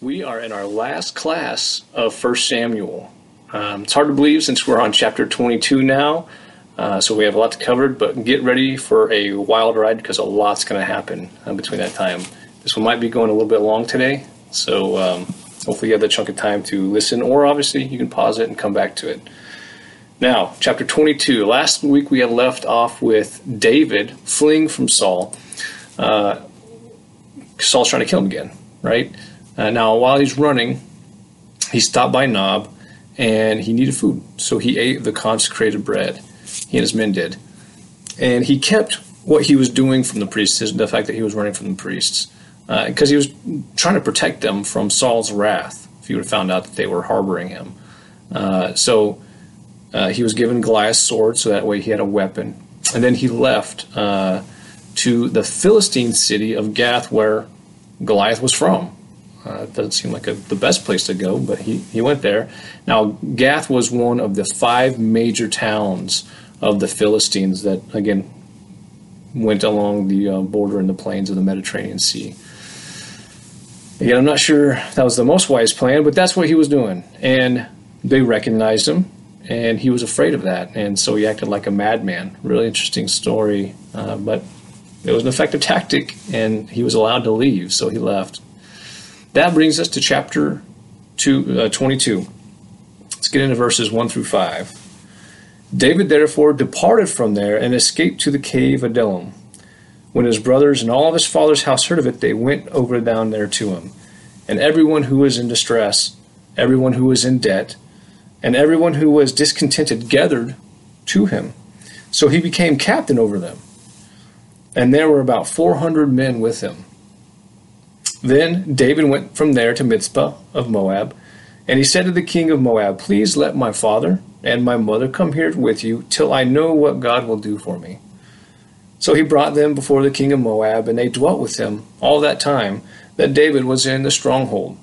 We are in our last class of 1 Samuel. Um, it's hard to believe since we're on chapter 22 now, uh, so we have a lot to cover, but get ready for a wild ride because a lot's going to happen uh, between that time. This one might be going a little bit long today, so um, hopefully you have that chunk of time to listen, or obviously you can pause it and come back to it. Now, chapter 22. Last week we had left off with David fleeing from Saul. Uh, Saul's trying to kill him again, right? Uh, now, while he's running, he stopped by Nob and he needed food. So he ate the consecrated bread. He and his men did. And he kept what he was doing from the priests, the fact that he was running from the priests, because uh, he was trying to protect them from Saul's wrath if he would have found out that they were harboring him. Uh, so uh, he was given Goliath's sword, so that way he had a weapon. And then he left uh, to the Philistine city of Gath, where Goliath was from. Uh, it doesn't seem like a, the best place to go, but he, he went there. Now, Gath was one of the five major towns of the Philistines that, again, went along the uh, border in the plains of the Mediterranean Sea. Again, I'm not sure that was the most wise plan, but that's what he was doing. And they recognized him, and he was afraid of that. And so he acted like a madman. Really interesting story, uh, but it was an effective tactic, and he was allowed to leave, so he left. That brings us to chapter two, uh, 22. Let's get into verses 1 through 5. David therefore departed from there and escaped to the cave of Adullam. When his brothers and all of his father's house heard of it, they went over down there to him. And everyone who was in distress, everyone who was in debt, and everyone who was discontented gathered to him. So he became captain over them. And there were about 400 men with him. Then David went from there to Mizpah of Moab, and he said to the king of Moab, Please let my father and my mother come here with you till I know what God will do for me. So he brought them before the king of Moab, and they dwelt with him all that time that David was in the stronghold.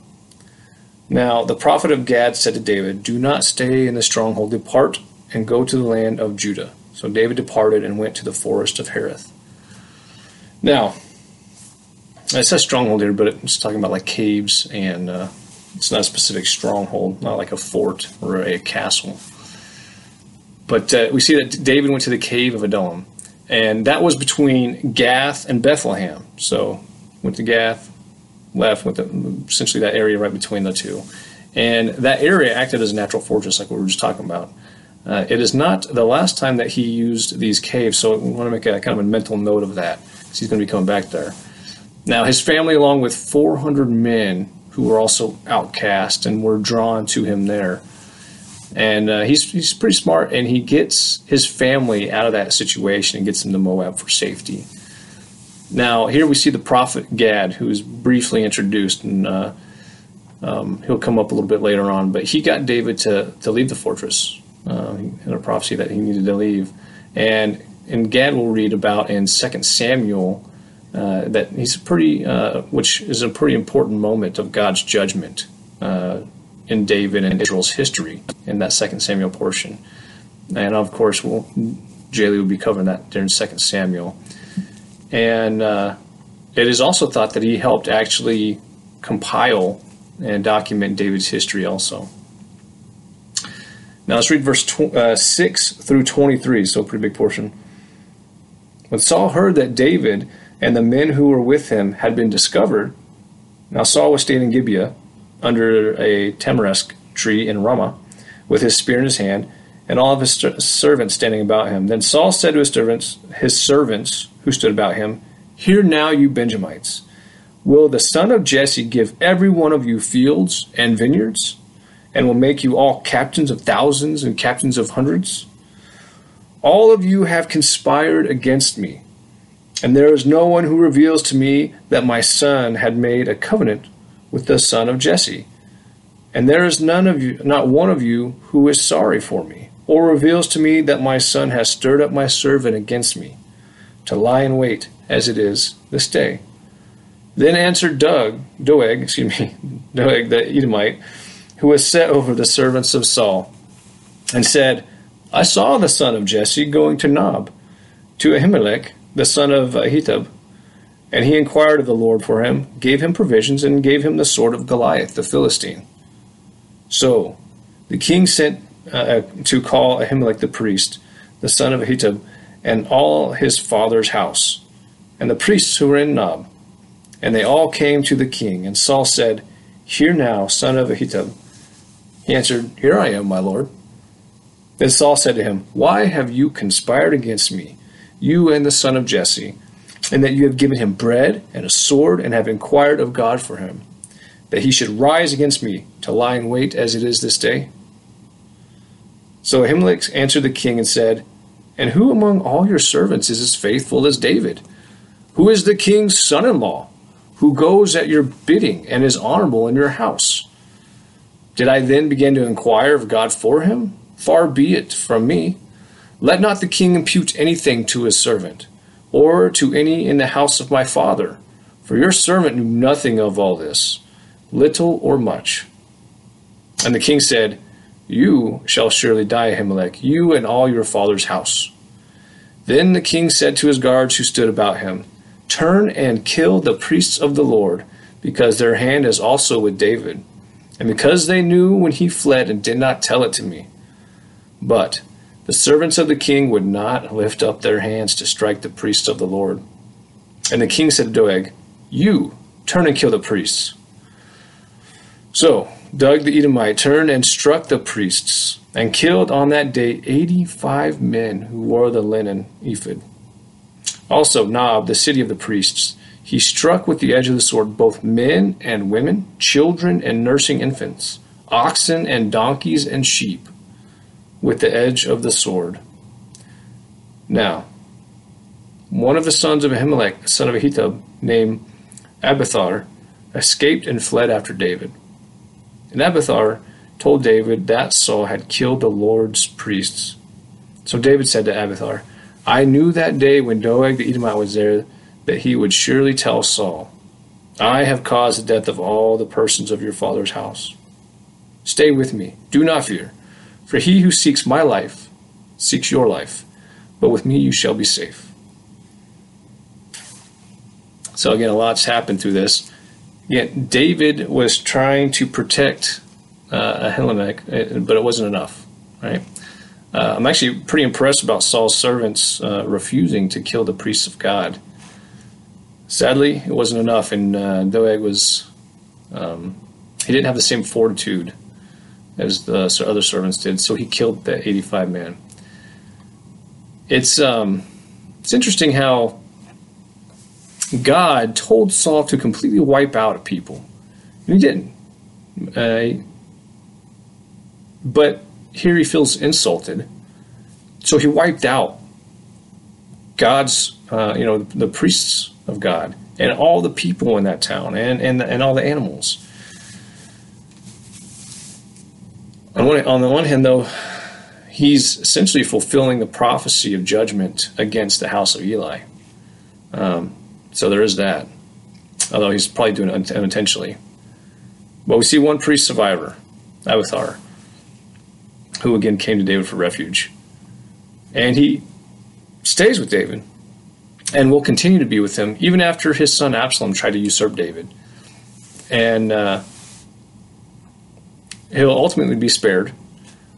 Now the prophet of Gad said to David, Do not stay in the stronghold, depart and go to the land of Judah. So David departed and went to the forest of Hereth. Now, it says stronghold here, but it's talking about like caves, and uh, it's not a specific stronghold, not like a fort or a castle. But uh, we see that David went to the cave of Adullam, and that was between Gath and Bethlehem. So went to Gath, left, to essentially that area right between the two, and that area acted as a natural fortress, like we were just talking about. Uh, it is not the last time that he used these caves, so we want to make a kind of a mental note of that, because he's going to be coming back there. Now, his family, along with 400 men who were also outcast and were drawn to him there. And uh, he's, he's pretty smart, and he gets his family out of that situation and gets them to Moab for safety. Now, here we see the prophet Gad, who is briefly introduced, and uh, um, he'll come up a little bit later on. But he got David to, to leave the fortress uh, in a prophecy that he needed to leave. And, and Gad will read about in 2 Samuel uh, that he's pretty, uh, which is a pretty important moment of God's judgment uh, in David and Israel's history in that Second Samuel portion. And of course, we'll, will be covering that during Second Samuel. And uh, it is also thought that he helped actually compile and document David's history also. Now let's read verse tw- uh, 6 through 23, so a pretty big portion. When Saul heard that David and the men who were with him had been discovered. Now Saul was staying in Gibeah under a tamarisk tree in Ramah with his spear in his hand and all of his servants standing about him. Then Saul said to his servants, his servants who stood about him, Hear now, you Benjamites. Will the son of Jesse give every one of you fields and vineyards, and will make you all captains of thousands and captains of hundreds? All of you have conspired against me and there is no one who reveals to me that my son had made a covenant with the son of Jesse. And there is none of you, not one of you, who is sorry for me, or reveals to me that my son has stirred up my servant against me, to lie in wait, as it is this day. Then answered Doug, Doeg, excuse me, Doeg the Edomite, who was set over the servants of Saul, and said, I saw the son of Jesse going to Nob, to Ahimelech, the son of Ahitub, And he inquired of the Lord for him, gave him provisions, and gave him the sword of Goliath the Philistine. So the king sent uh, to call Ahimelech the priest, the son of Ahitub, and all his father's house, and the priests who were in Nob. And they all came to the king. And Saul said, Hear now, son of Ahitub. He answered, Here I am, my lord. Then Saul said to him, Why have you conspired against me, you and the son of Jesse? and that you have given him bread and a sword, and have inquired of God for him, that he should rise against me to lie in wait as it is this day? So Ahimelech answered the king and said, And who among all your servants is as faithful as David? Who is the king's son in law, who goes at your bidding and is honorable in your house? Did I then begin to inquire of God for him? Far be it from me. Let not the king impute anything to his servant or to any in the house of my father. For your servant knew nothing of all this, little or much. And the king said, You shall surely die, Ahimelech, you and all your father's house. Then the king said to his guards who stood about him, Turn and kill the priests of the Lord, because their hand is also with David, and because they knew when he fled and did not tell it to me. But the servants of the king would not lift up their hands to strike the priests of the Lord. And the king said to Doeg, You turn and kill the priests. So Doeg the Edomite turned and struck the priests, and killed on that day eighty five men who wore the linen ephod. Also, Nob, the city of the priests, he struck with the edge of the sword both men and women, children and nursing infants, oxen and donkeys and sheep with the edge of the sword. Now, one of the sons of Ahimelech, son of Ahitub, named Abiathar, escaped and fled after David. And Abiathar told David that Saul had killed the Lord's priests. So David said to Abiathar, I knew that day when Doeg the Edomite was there that he would surely tell Saul, I have caused the death of all the persons of your father's house. Stay with me, do not fear. For he who seeks my life seeks your life, but with me you shall be safe. So, again, a lot's happened through this. Yet, David was trying to protect uh, Ahimelech, uh, but it wasn't enough, right? Uh, I'm actually pretty impressed about Saul's servants uh, refusing to kill the priests of God. Sadly, it wasn't enough, and uh, Doeg was, um, he didn't have the same fortitude as the other servants did. So he killed the 85 man. It's um, it's interesting how God told Saul to completely wipe out a people, and he didn't. Uh, but here he feels insulted, so he wiped out God's, uh, you know, the priests of God and all the people in that town and and and all the animals. On, one, on the one hand, though, he's essentially fulfilling the prophecy of judgment against the house of Eli. Um, so there is that, although he's probably doing it unintentionally. But we see one priest survivor, Abiathar, who again came to David for refuge. And he stays with David and will continue to be with him even after his son Absalom tried to usurp David. And uh, he'll ultimately be spared,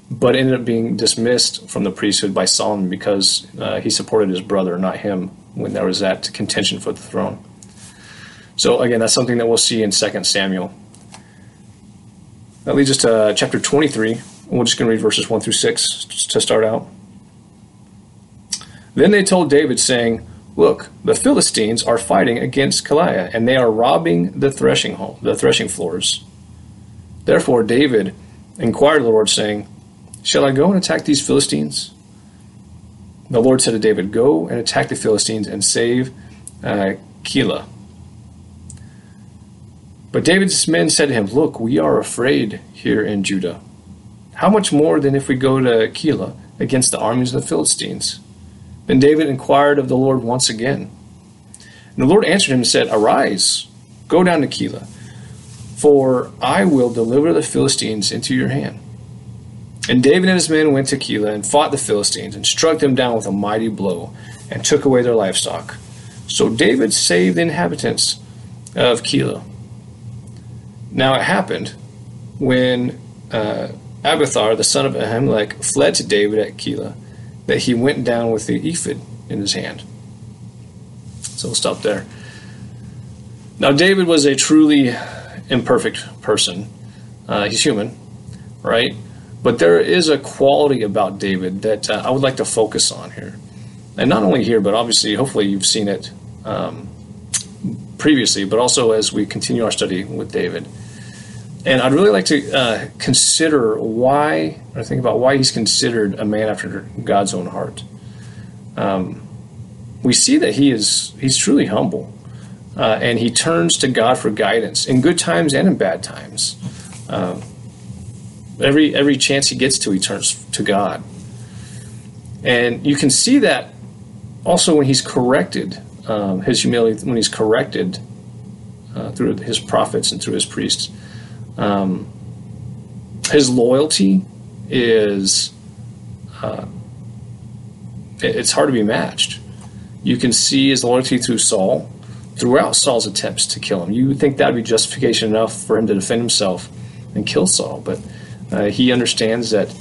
but ended up being dismissed from the priesthood by Solomon because uh, he supported his brother, not him, when there was that contention for the throne. So again, that's something that we'll see in 2 Samuel. That leads us to chapter 23. We're just going to read verses 1 through 6 to start out. Then they told David, saying, Look, the Philistines are fighting against Keilah, and they are robbing the threshing home, the threshing floors. Therefore, David inquired of the Lord, saying, Shall I go and attack these Philistines? The Lord said to David, Go and attack the Philistines and save uh, Keilah. But David's men said to him, Look, we are afraid here in Judah. How much more than if we go to Keilah against the armies of the Philistines? Then David inquired of the Lord once again. And the Lord answered him and said, Arise, go down to Keilah for I will deliver the Philistines into your hand. And David and his men went to Keilah and fought the Philistines and struck them down with a mighty blow and took away their livestock. So David saved the inhabitants of Keilah. Now it happened when uh, Abiathar, the son of Ahimelech, fled to David at Keilah, that he went down with the ephod in his hand. So we'll stop there. Now, David was a truly imperfect person. Uh, he's human, right? But there is a quality about David that uh, I would like to focus on here. And not only here, but obviously, hopefully, you've seen it um, previously, but also as we continue our study with David. And I'd really like to uh, consider why, or think about why he's considered a man after God's own heart. Um, we see that he is he's truly humble, uh, and he turns to God for guidance in good times and in bad times. Um, every every chance he gets to, he turns to God, and you can see that also when he's corrected, um, his humility when he's corrected uh, through his prophets and through his priests. Um, his loyalty is uh, it's hard to be matched. You can see his loyalty through Saul, throughout Saul's attempts to kill him. You would think that would be justification enough for him to defend himself and kill Saul, but uh, he understands that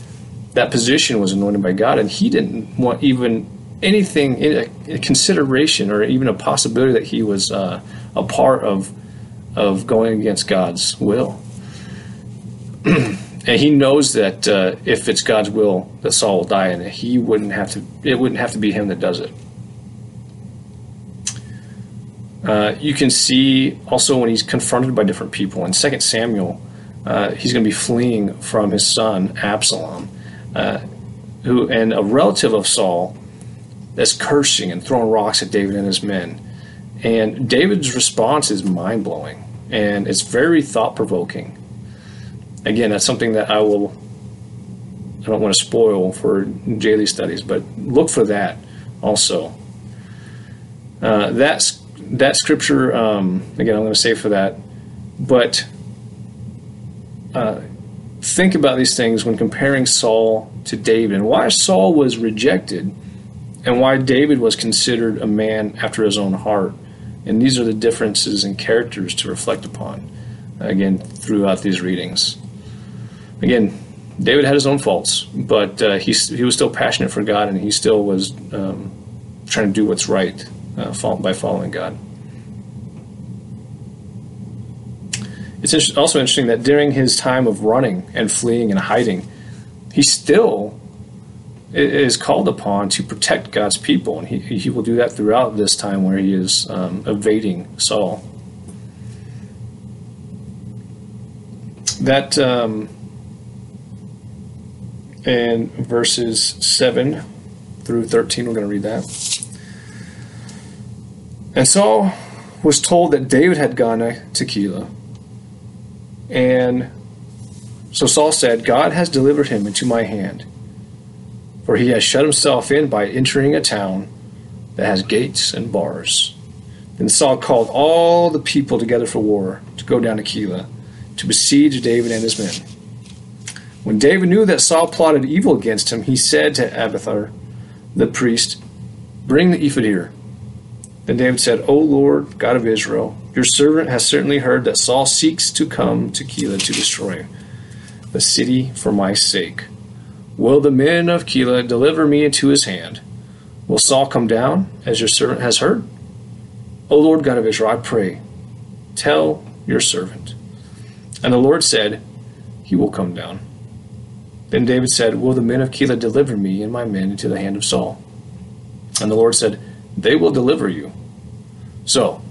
that position was anointed by God, and he didn't want even anything in a, consideration or even a possibility that he was uh, a part of of going against God's will. and he knows that uh, if it's God's will that Saul will die, and he wouldn't have to. It wouldn't have to be him that does it. Uh, you can see also when he's confronted by different people in Second Samuel, uh, he's going to be fleeing from his son Absalom, uh, who and a relative of Saul that's cursing and throwing rocks at David and his men. And David's response is mind blowing and it's very thought provoking again, that's something that I will. I don't want to spoil for daily studies, but look for that also. Uh, that's that scripture. Um, again, I'm going to say for that, but uh, think about these things when comparing Saul to David and why Saul was rejected and why David was considered a man after his own heart. And these are the differences in characters to reflect upon, again, throughout these readings again, David had his own faults, but uh, he he was still passionate for God, and he still was um, trying to do what's right uh, by following God. It's also interesting that during his time of running and fleeing and hiding, he still is called upon to protect God's people, and he, he will do that throughout this time where he is um, evading Saul. That um, and verses 7 through 13. We're going to read that. And Saul was told that David had gone to Keilah. And so Saul said, God has delivered him into my hand, for he has shut himself in by entering a town that has gates and bars. Then Saul called all the people together for war to go down to Keilah to besiege David and his men. When David knew that Saul plotted evil against him, he said to Abiathar, the priest, Bring the ephod here. Then David said, O Lord, God of Israel, your servant has certainly heard that Saul seeks to come to Keilah to destroy the city for my sake. Will the men of Keilah deliver me into his hand? Will Saul come down, as your servant has heard? O Lord God of Israel, I pray, tell your servant. And the Lord said, He will come down. Then David said, Will the men of Keilah deliver me and my men into the hand of Saul? And the Lord said, They will deliver you. So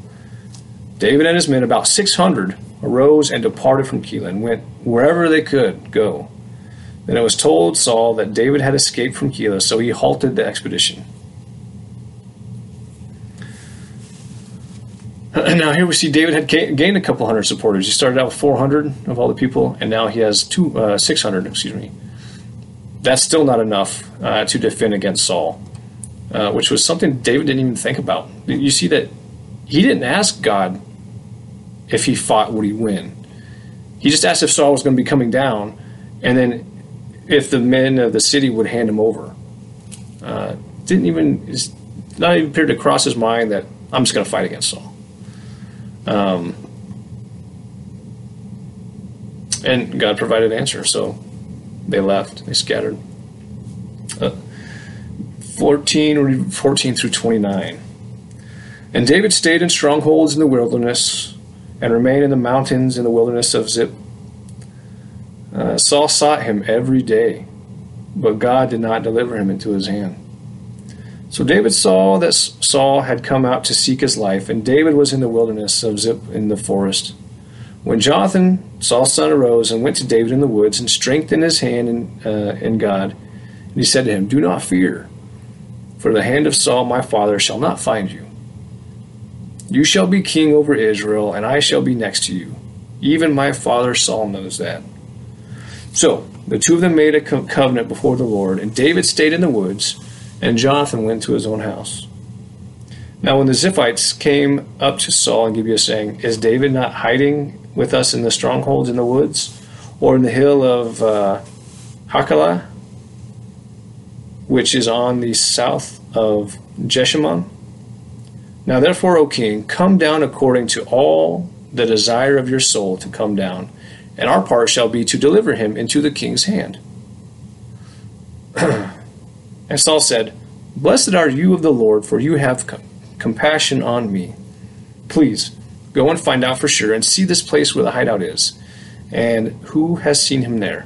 David and his men, about 600, arose and departed from Keilah and went wherever they could go. Then it was told Saul that David had escaped from Keilah, so he halted the expedition. Now here we see David had gained a couple hundred supporters. He started out with 400 of all the people, and now he has two, uh, 600, excuse me that's still not enough uh, to defend against Saul, uh, which was something David didn't even think about. You see that he didn't ask God if he fought, would he win? He just asked if Saul was going to be coming down, and then if the men of the city would hand him over. Uh, didn't even, not even appeared to cross his mind that I'm just going to fight against Saul. Um, and God provided an answer, so they left. They scattered. Uh, 14, 14 through 29. And David stayed in strongholds in the wilderness and remained in the mountains in the wilderness of Ziph. Uh, Saul sought him every day, but God did not deliver him into his hand. So David saw that Saul had come out to seek his life, and David was in the wilderness of Ziph in the forest. When Jonathan, Saul's son, arose and went to David in the woods and strengthened his hand in, uh, in God, and he said to him, Do not fear, for the hand of Saul my father shall not find you. You shall be king over Israel, and I shall be next to you. Even my father Saul knows that. So the two of them made a co- covenant before the Lord, and David stayed in the woods and Jonathan went to his own house. Now, when the Ziphites came up to Saul and Gibeah, saying, Is David not hiding with us in the strongholds in the woods, or in the hill of uh, Hachilah, which is on the south of Jeshimon? Now, therefore, O king, come down according to all the desire of your soul to come down, and our part shall be to deliver him into the king's hand. And Saul said, Blessed are you of the Lord, for you have compassion on me. Please, go and find out for sure, and see this place where the hideout is, and who has seen him there.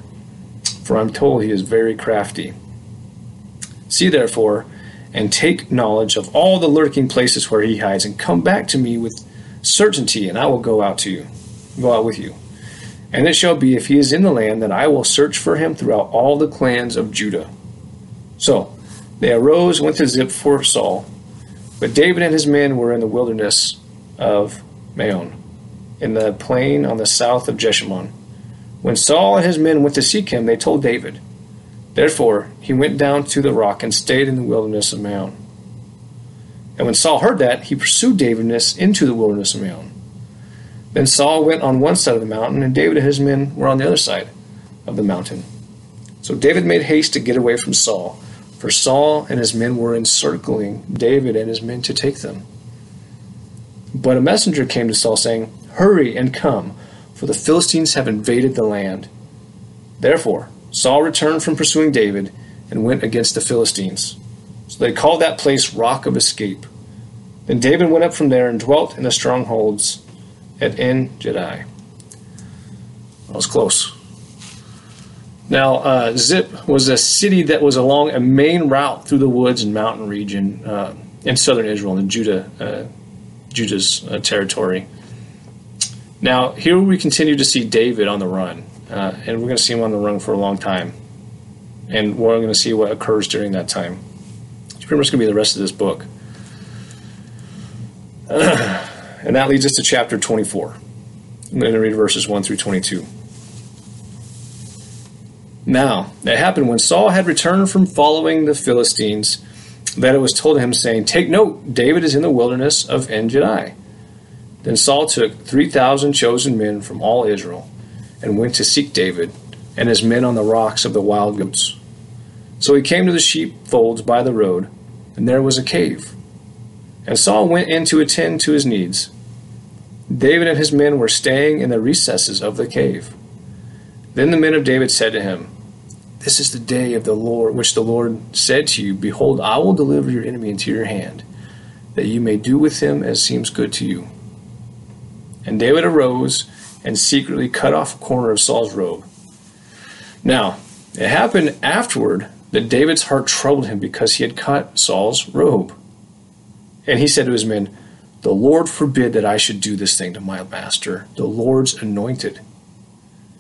For I'm told he is very crafty. See therefore, and take knowledge of all the lurking places where he hides, and come back to me with certainty, and I will go out to you, go out with you. And it shall be, if he is in the land, that I will search for him throughout all the clans of Judah so they arose and went to Ziph for Saul. But David and his men were in the wilderness of Maon, in the plain on the south of Jeshimon. When Saul and his men went to seek him, they told David. Therefore, he went down to the rock and stayed in the wilderness of Maon. And when Saul heard that, he pursued David into the wilderness of Maon. Then Saul went on one side of the mountain, and David and his men were on the other side of the mountain. So David made haste to get away from Saul for Saul and his men were encircling David and his men to take them. But a messenger came to Saul, saying, Hurry and come, for the Philistines have invaded the land. Therefore, Saul returned from pursuing David and went against the Philistines. So they called that place Rock of Escape. Then David went up from there and dwelt in the strongholds at En Gedi. That was close. Now, uh, Ziph was a city that was along a main route through the woods and mountain region uh, in southern Israel in Judah, uh, Judah's uh, territory. Now, here we continue to see David on the run, uh, and we're going to see him on the run for a long time. And we're going to see what occurs during that time. It's pretty much going to be the rest of this book. and that leads us to chapter 24. I'm going to read verses 1 through 22. Now, it happened when Saul had returned from following the Philistines that it was told him, saying, Take note, David is in the wilderness of En Gedi. Then Saul took 3,000 chosen men from all Israel and went to seek David and his men on the rocks of the wild goats. So he came to the sheepfolds by the road, and there was a cave. And Saul went in to attend to his needs. David and his men were staying in the recesses of the cave. Then the men of David said to him, this is the day of the Lord, which the Lord said to you, Behold, I will deliver your enemy into your hand, that you may do with him as seems good to you. And David arose and secretly cut off a corner of Saul's robe. Now, it happened afterward that David's heart troubled him because he had cut Saul's robe. And he said to his men, The Lord forbid that I should do this thing to my master, the Lord's anointed,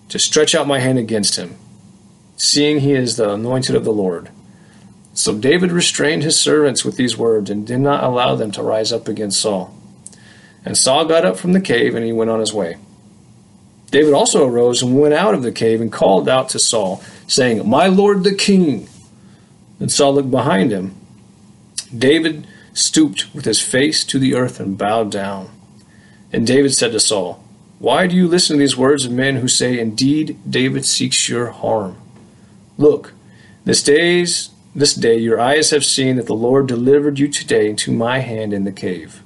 to stretch out my hand against him seeing he is the anointed of the Lord. So David restrained his servants with these words and did not allow them to rise up against Saul. And Saul got up from the cave and he went on his way. David also arose and went out of the cave and called out to Saul, saying, My lord the king. And Saul looked behind him. David stooped with his face to the earth and bowed down. And David said to Saul, Why do you listen to these words of men who say, Indeed, David seeks your harm? Look, this day's this day your eyes have seen that the Lord delivered you today into my hand in the cave.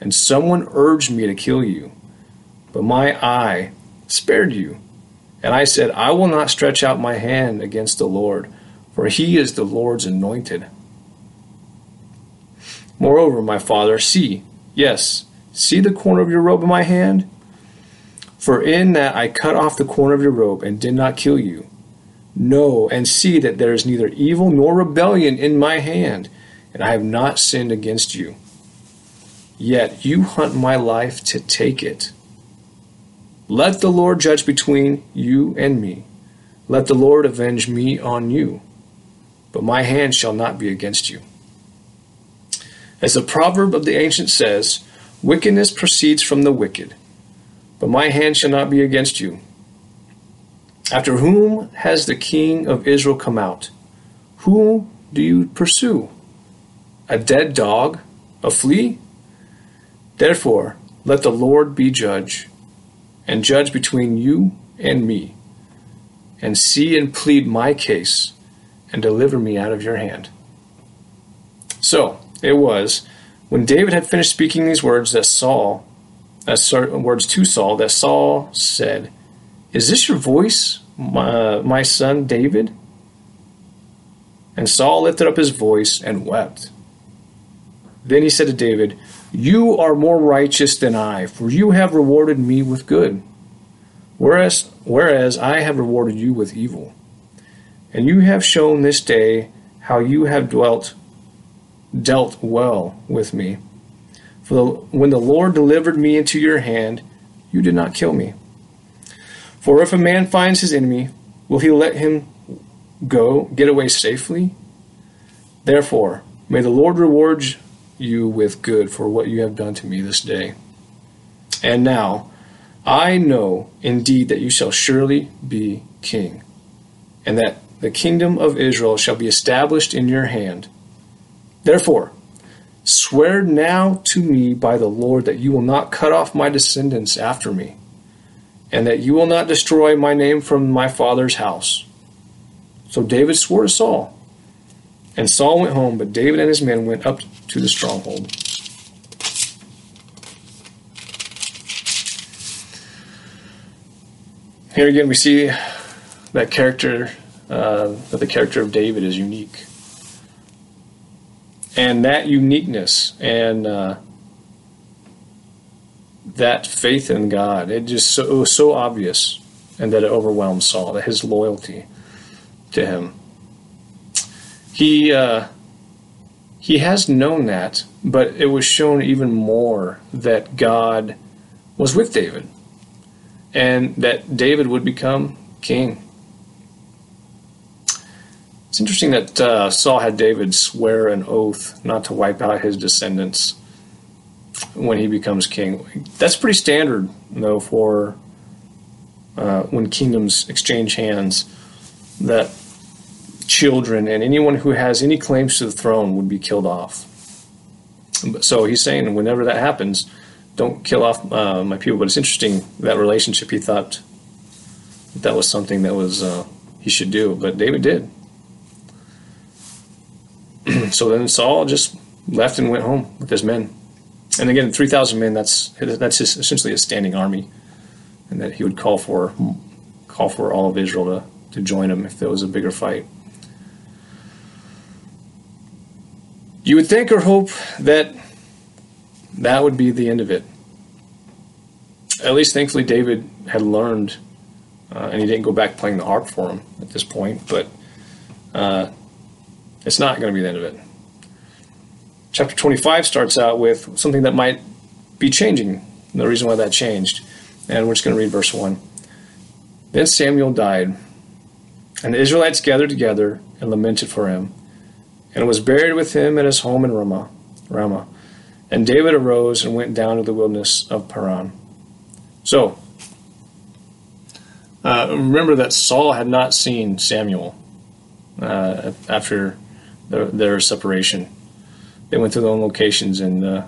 and someone urged me to kill you. But my eye spared you. And I said, I will not stretch out my hand against the Lord, for he is the Lord's anointed. Moreover, my father, see, yes, see the corner of your robe in my hand? For in that I cut off the corner of your robe and did not kill you. Know and see that there is neither evil nor rebellion in my hand, and I have not sinned against you. Yet you hunt my life to take it. Let the Lord judge between you and me. Let the Lord avenge me on you. But my hand shall not be against you. As the proverb of the ancient says, wickedness proceeds from the wicked, but my hand shall not be against you. After whom has the king of Israel come out? Whom do you pursue? A dead dog? A flea? Therefore, let the Lord be judge, and judge between you and me, and see and plead my case, and deliver me out of your hand. So it was when David had finished speaking these words that Saul, uh, as words to Saul, that Saul said, "Is this your voice, my, uh, my son David?" And Saul lifted up his voice and wept. Then he said to David, You are more righteous than I, for you have rewarded me with good, whereas, whereas I have rewarded you with evil. And you have shown this day how you have dwelt, dealt well with me. For the, when the Lord delivered me into your hand, you did not kill me. For if a man finds his enemy, will he let him go, get away safely? Therefore, may the Lord reward you with good for what you have done to me this day. And now, I know indeed that you shall surely be king, and that the kingdom of Israel shall be established in your hand. Therefore, swear now to me by the Lord that you will not cut off my descendants after me, and that you will not destroy my name from my father's house. So David swore to Saul. And Saul went home, but David and his men went up to the stronghold. Here again, we see that character, uh, that the character of David is unique. And that uniqueness and uh, that faith in God, it just so, it was so obvious and that it overwhelmed Saul, that his loyalty to him. He, uh, he has known that, but it was shown even more that God was with David and that David would become king. It's interesting that uh, Saul had David swear an oath not to wipe out his descendants when he becomes king. That's pretty standard, though, for uh, when kingdoms exchange hands, that children and anyone who has any claims to the throne would be killed off. So he's saying, whenever that happens, don't kill off uh, my people. But it's interesting that relationship. He thought that was something that was uh, he should do, but David did. so then Saul just left and went home with his men. And again, three thousand men. That's his, essentially a standing army, and that he would call for call for all of Israel to, to join him if there was a bigger fight. You would think or hope that that would be the end of it. At least, thankfully, David had learned, uh, and he didn't go back playing the harp for him at this point, but uh, it's not going to be the end of it. Chapter 25 starts out with something that might be changing, the reason why that changed. And we're just going to read verse 1. Then Samuel died, and the Israelites gathered together and lamented for him and was buried with him at his home in Ramah. Ramah. And David arose and went down to the wilderness of Paran. So, uh, remember that Saul had not seen Samuel uh, after their, their, separation. They went to their own locations, and uh,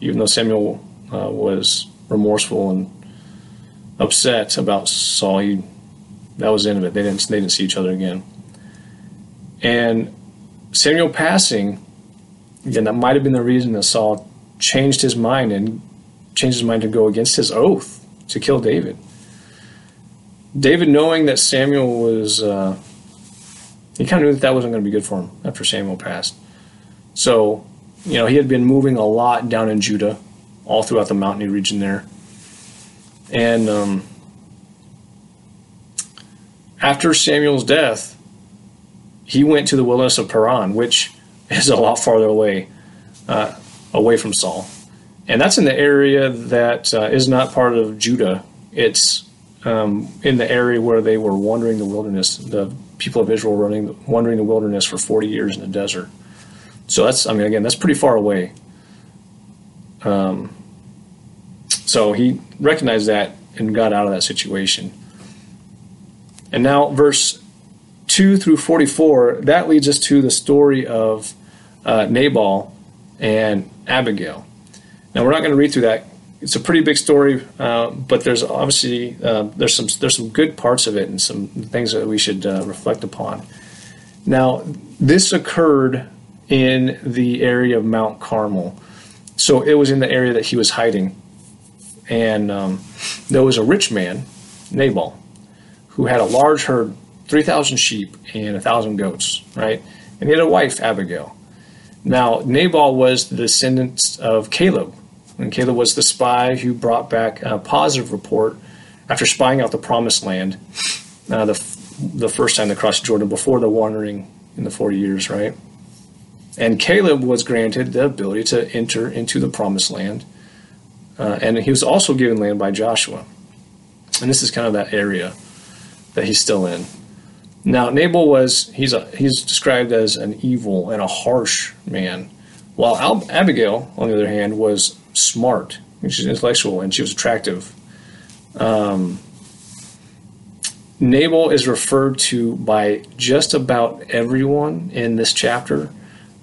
even though Samuel uh, was remorseful and upset about Saul, he, that was the end of it. They didn't, they didn't see each other again. And Samuel passing, again, that might have been the reason that Saul changed his mind and changed his mind to go against his oath to kill David. David, knowing that Samuel was, uh, he kind of knew that that wasn't going to be good for him after Samuel passed. So, you know, he had been moving a lot down in Judah, all throughout the mountainy region there. And um, after Samuel's death, he went to the wilderness of Paran, which is a lot farther away, uh, away from Saul. And that's in the area that uh, is not part of Judah. It's um, in the area where they were wandering the wilderness. The people of Israel running, wandering the wilderness for 40 years in the desert. So that's, I mean, again, that's pretty far away. Um, so he recognized that and got out of that situation. And now, verse 2 through 44, that leads us to the story of uh, Nabal and Abigail. Now, we're not going to read through that. It's a pretty big story, uh, but there's obviously uh, there's some there's some good parts of it and some things that we should uh, reflect upon. Now, this occurred in the area of Mount Carmel, so it was in the area that he was hiding, and um, there was a rich man, Nabal, who had a large herd, 3,000 sheep and 1,000 goats, right? And he had a wife, Abigail. Now, Nabal was the descendant of Caleb. And Caleb was the spy who brought back a positive report after spying out the promised land uh, the, the first time they crossed Jordan before the wandering in the 40 years, right? And Caleb was granted the ability to enter into the promised land. Uh, and he was also given land by Joshua. And this is kind of that area that he's still in. Now Nabal was he's a, he's described as an evil and a harsh man, while Al- Abigail, on the other hand, was smart. She's intellectual and she was attractive. Um, Nabal is referred to by just about everyone in this chapter,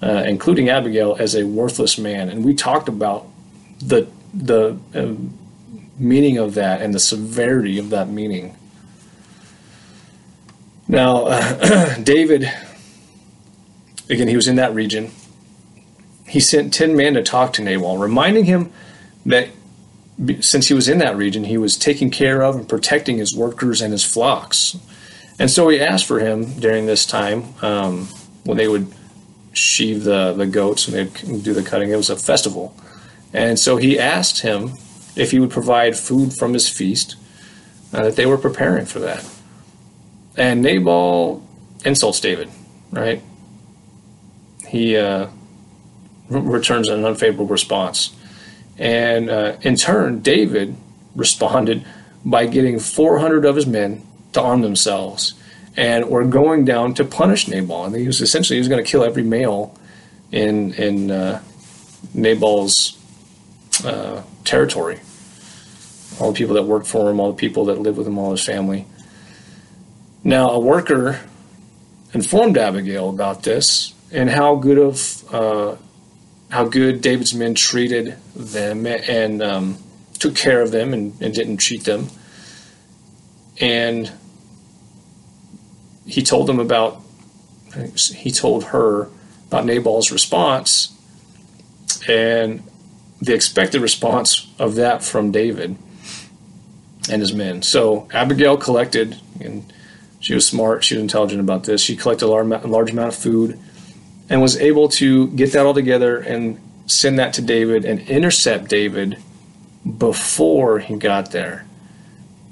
uh, including Abigail, as a worthless man, and we talked about the the uh, meaning of that and the severity of that meaning now, uh, David, again, he was in that region. He sent 10 men to talk to Nabal, reminding him that since he was in that region, he was taking care of and protecting his workers and his flocks. And so he asked for him during this time um, when they would sheave the, the goats and they'd do the cutting. It was a festival. And so he asked him if he would provide food from his feast, uh, that they were preparing for that. And Nabal insults David, right? He uh, returns an unfavorable response. And uh, in turn, David responded by getting 400 of his men to arm themselves and were going down to punish Nabal. And he was essentially he was going to kill every male in in uh, Nabal's uh, territory. All the people that worked for him, all the people that lived with him, all his family. Now, a worker informed Abigail about this and how good of uh, how good David's men treated them and um, took care of them and, and didn't cheat them. And he told them about he told her about Nabal's response and the expected response of that from David and his men. So Abigail collected and she was smart. She was intelligent about this. She collected a large, amount of food and was able to get that all together and send that to David and intercept David before he got there.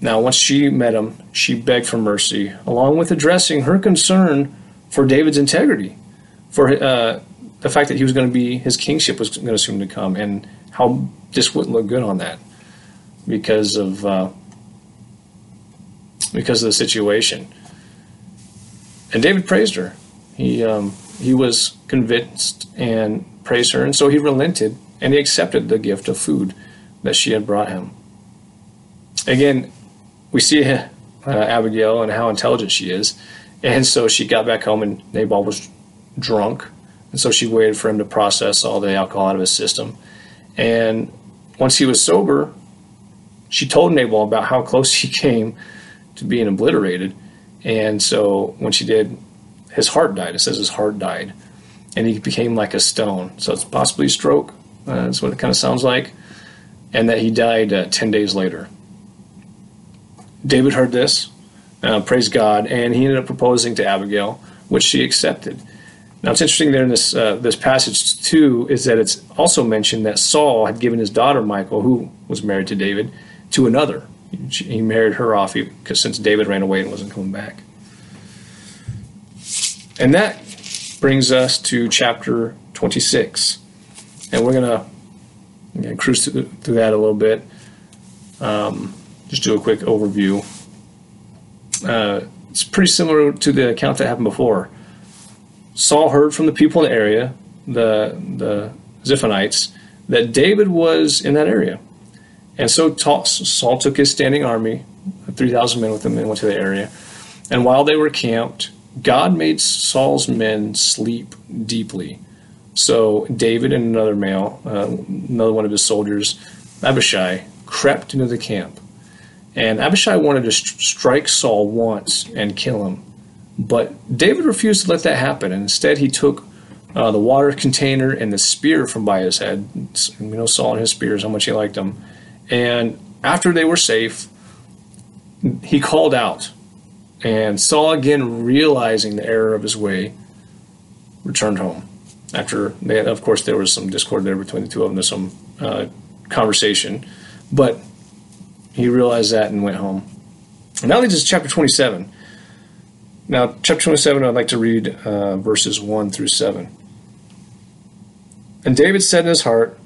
Now, once she met him, she begged for mercy, along with addressing her concern for David's integrity, for uh, the fact that he was going to be, his kingship was going to soon to come, and how this wouldn't look good on that because of uh, because of the situation. And David praised her. He um, he was convinced and praised her, and so he relented and he accepted the gift of food that she had brought him. Again, we see uh, Abigail and how intelligent she is, and so she got back home and Nabal was drunk, and so she waited for him to process all the alcohol out of his system. And once he was sober, she told Nabal about how close he came to being obliterated and so when she did, his heart died. It says his heart died. And he became like a stone. So it's possibly a stroke, Uh, that's what it kind of sounds like. And that he died uh, 10 days later. David heard this, uh, praised God, and he ended up proposing to Abigail, which she accepted. Now, it's interesting there in this uh, this passage too is that it's also mentioned that Saul had given his daughter Michal, who was married to David, to another. He married her off because since David ran away and wasn't coming back. And that brings us to chapter 26, and we're gonna, gonna cruise through, through, that a little bit. Um, just do a quick overview. Uh, it's pretty similar to the account that happened before. Saul heard from the people in the area, the the Ziphionites, that David was in that area, and so Saul took his standing army, three thousand men with him, and went to the area. And while they were camped, God made Saul's men sleep deeply. So David and another male, uh, another one of his soldiers, Abishai, crept into the camp. And Abishai wanted to st- strike Saul once and kill him. But David refused to let that happen. And instead, he took uh, the water container and the spear from by his head. You know, Saul and his spears, how much he liked them. And after they were safe, he called out. And Saul, again realizing the error of his way, returned home. After, they, of course, there was some discord there between the two of them, there's some uh, conversation. But he realized that and went home. And now leads us to chapter 27. Now, chapter 27, I'd like to read uh, verses 1 through 7. And David said in his heart,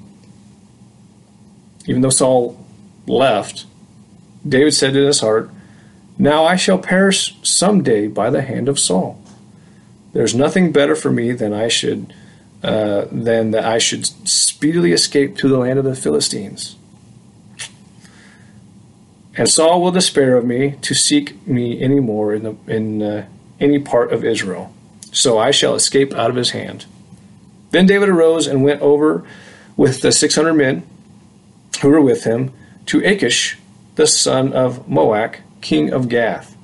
even though Saul left, David said in his heart, Now I shall perish some day by the hand of Saul. There's nothing better for me than I should uh, than that I should speedily escape to the land of the Philistines. And Saul will despair of me to seek me any more in, the, in uh, any part of Israel. So I shall escape out of his hand. Then David arose and went over with the 600 men who were with him to Achish, the son of Maoch, king of Gath.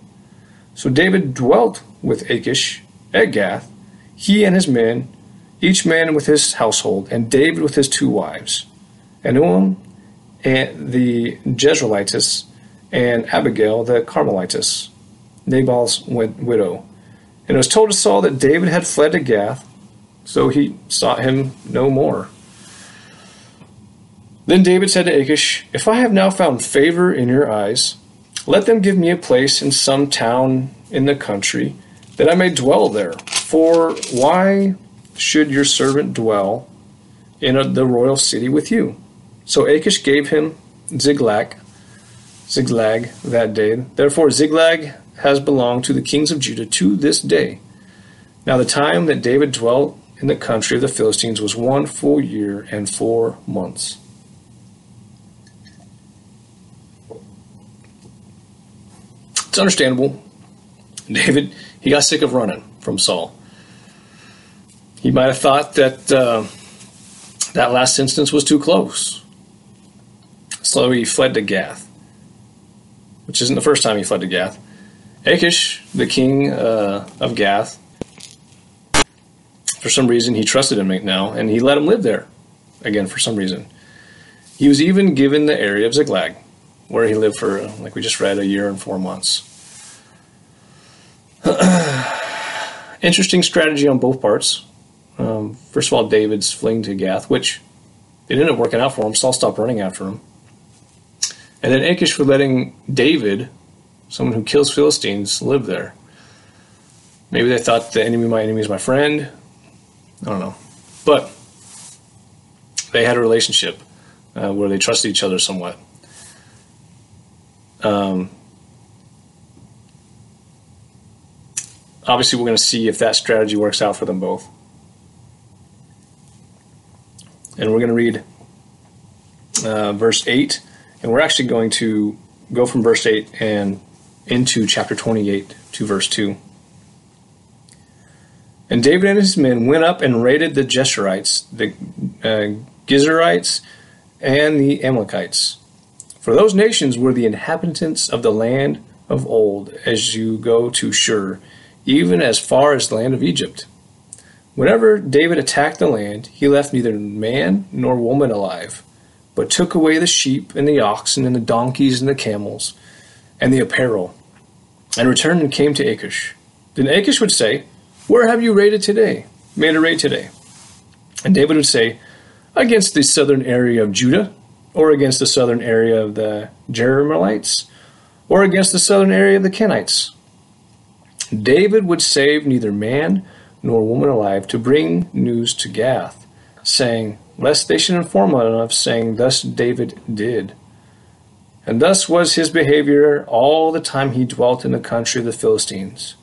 So David dwelt with Achish at Gath, he and his men, each man with his household, and David with his two wives, Ahinoam and the Jezreelitess, and Abigail the Carmelitess, Nabal's widow. And it was told to Saul that David had fled to Gath, so he sought him no more. Then David said to Achish, If I have now found favor in your eyes, let them give me a place in some town in the country, that I may dwell there. For why should your servant dwell in a, the royal city with you? So Achish gave him Ziklag, Ziklag that day. Therefore, Ziklag has belonged to the kings of Judah to this day. Now, the time that David dwelt in the country of the Philistines was one full year and four months. It's understandable. David, he got sick of running from Saul. He might have thought that uh, that last instance was too close. So he fled to Gath which isn't the first time he fled to Gath. Achish, the king uh, of Gath, for some reason he trusted him now, and he let him live there. Again, for some reason. He was even given the area of Ziklag, where he lived for, like we just read, a year and four months. Interesting strategy on both parts. Um, first of all, David's fleeing to Gath, which it ended up working out for him. Saul stopped running after him. And then Achish for letting David, someone who kills Philistines, live there. Maybe they thought the enemy, my enemy is my friend. I don't know. But they had a relationship uh, where they trusted each other somewhat. Um, obviously, we're going to see if that strategy works out for them both. And we're going to read uh, verse 8 and we're actually going to go from verse 8 and into chapter 28 to verse 2. And David and his men went up and raided the Geshurites, the uh, Gizurites, and the Amalekites. For those nations were the inhabitants of the land of old as you go to Shur, even as far as the land of Egypt. Whenever David attacked the land, he left neither man nor woman alive, but took away the sheep and the oxen and the donkeys and the camels and the apparel, and returned and came to Achish. Then Achish would say, Where have you raided today? Made a raid today. And David would say, Against the southern area of Judah, or against the southern area of the Jerahmeelites, or against the southern area of the Kenites. David would save neither man nor woman alive to bring news to Gath, saying, Lest they should inform another, saying, Thus David did. And thus was his behavior all the time he dwelt in the country of the Philistines.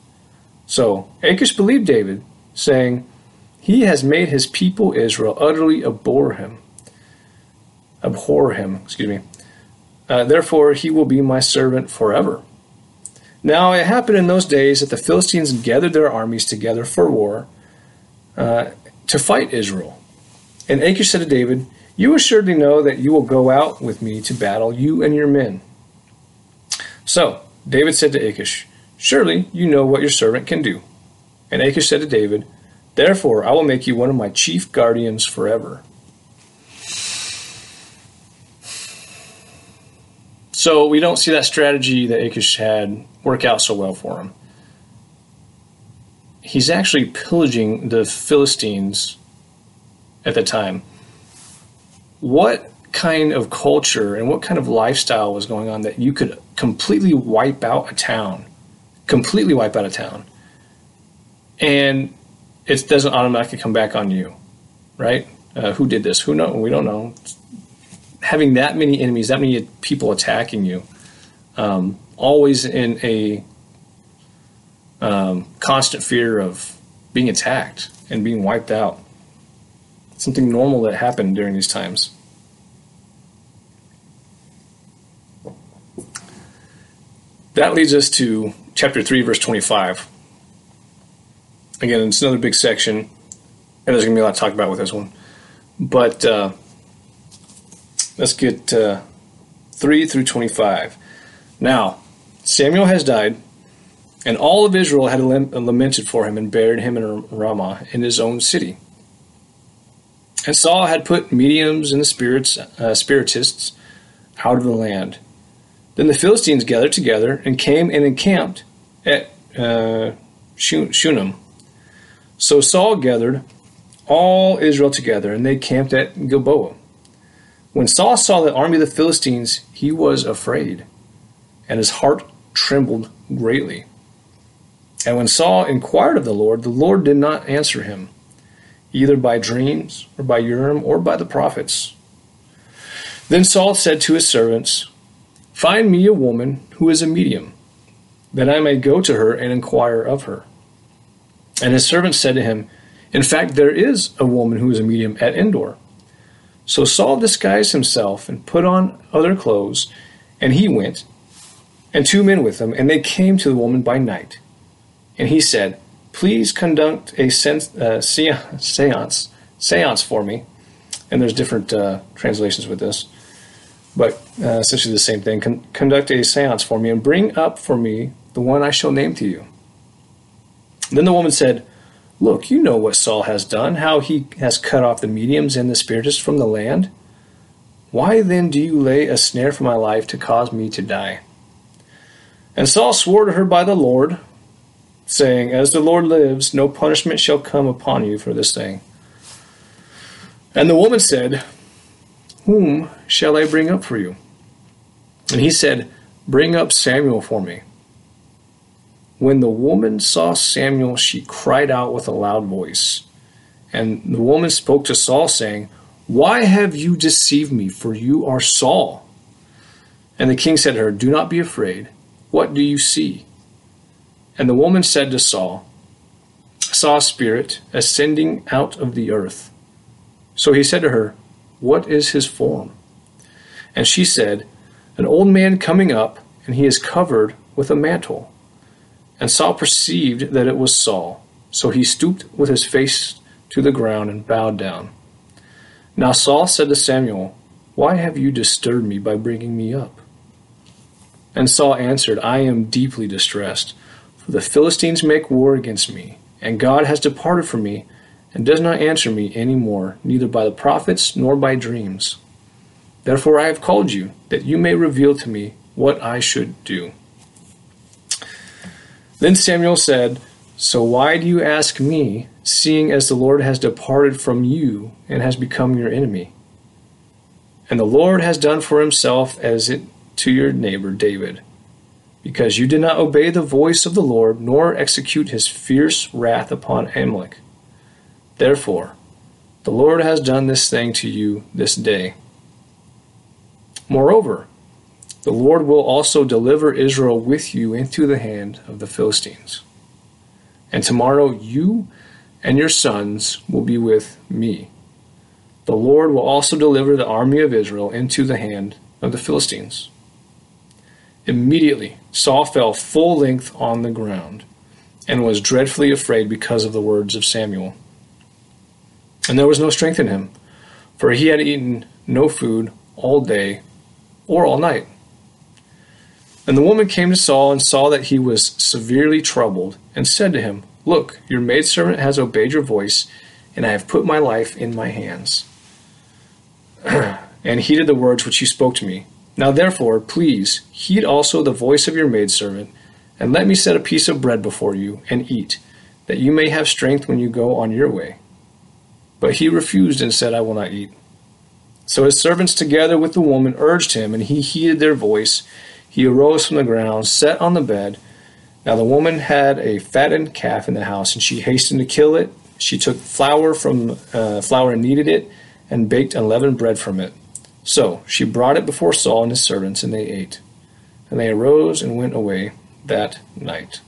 So Achish believed David, saying, He has made his people Israel utterly abhor him. Abhor him, excuse me. Uh, therefore he will be my servant forever. Now it happened in those days that the Philistines gathered their armies together for war uh, to fight Israel. And Achish said to David, You assuredly know that you will go out with me to battle, you and your men. So David said to Achish, Surely you know what your servant can do. And Achish said to David, Therefore I will make you one of my chief guardians forever. So we don't see that strategy that Achish had work out so well for him. He's actually pillaging the Philistines at the time. What kind of culture and what kind of lifestyle was going on that you could completely wipe out a town, completely wipe out a town, and it doesn't automatically come back on you, right? Uh, who did this? Who know? We don't know having that many enemies, that many people attacking you, um, always in a um, constant fear of being attacked and being wiped out. Something normal that happened during these times. That leads us to chapter 3, verse 25. Again, it's another big section, and there's going to be a lot to talk about with this one. But uh, Let's get uh, 3 through 25. Now, Samuel has died, and all of Israel had lamented for him and buried him in Ramah in his own city. And Saul had put mediums and the spirits, uh, spiritists out of the land. Then the Philistines gathered together and came and encamped at uh, Shunem. So Saul gathered all Israel together, and they camped at Gilboa. When Saul saw the army of the Philistines, he was afraid, and his heart trembled greatly. And when Saul inquired of the Lord, the Lord did not answer him, either by dreams, or by Urim, or by the prophets. Then Saul said to his servants, Find me a woman who is a medium, that I may go to her and inquire of her. And his servants said to him, In fact, there is a woman who is a medium at Endor. So Saul disguised himself and put on other clothes, and he went, and two men with him, and they came to the woman by night. And he said, Please conduct a uh, seance, seance for me. And there's different uh, translations with this, but uh, essentially the same thing. Con- conduct a seance for me and bring up for me the one I shall name to you. Then the woman said, Look, you know what Saul has done, how he has cut off the mediums and the spiritists from the land. Why then do you lay a snare for my life to cause me to die? And Saul swore to her by the Lord, saying, As the Lord lives, no punishment shall come upon you for this thing. And the woman said, Whom shall I bring up for you? And he said, Bring up Samuel for me. When the woman saw Samuel, she cried out with a loud voice. And the woman spoke to Saul, saying, Why have you deceived me? For you are Saul. And the king said to her, Do not be afraid. What do you see? And the woman said to Saul, saw a spirit ascending out of the earth. So he said to her, What is his form? And she said, An old man coming up, and he is covered with a mantle. And Saul perceived that it was Saul. So he stooped with his face to the ground and bowed down. Now Saul said to Samuel, Why have you disturbed me by bringing me up? And Saul answered, I am deeply distressed, for the Philistines make war against me, and God has departed from me, and does not answer me any more, neither by the prophets nor by dreams. Therefore I have called you, that you may reveal to me what I should do. Then Samuel said, So why do you ask me, seeing as the Lord has departed from you and has become your enemy? And the Lord has done for himself as it to your neighbor David, because you did not obey the voice of the Lord, nor execute his fierce wrath upon Amalek. Therefore, the Lord has done this thing to you this day. Moreover, the Lord will also deliver Israel with you into the hand of the Philistines. And tomorrow you and your sons will be with me. The Lord will also deliver the army of Israel into the hand of the Philistines. Immediately Saul fell full length on the ground and was dreadfully afraid because of the words of Samuel. And there was no strength in him, for he had eaten no food all day or all night. And the woman came to Saul and saw that he was severely troubled, and said to him, Look, your maidservant has obeyed your voice, and I have put my life in my hands, and heeded the words which you spoke to me. Now therefore, please, heed also the voice of your maidservant, and let me set a piece of bread before you, and eat, that you may have strength when you go on your way. But he refused and said, I will not eat. So his servants, together with the woman, urged him, and he heeded their voice. He arose from the ground, sat on the bed. Now the woman had a fattened calf in the house, and she hastened to kill it. She took flour from uh, flour and kneaded it, and baked unleavened bread from it. So she brought it before Saul and his servants, and they ate. And they arose and went away that night.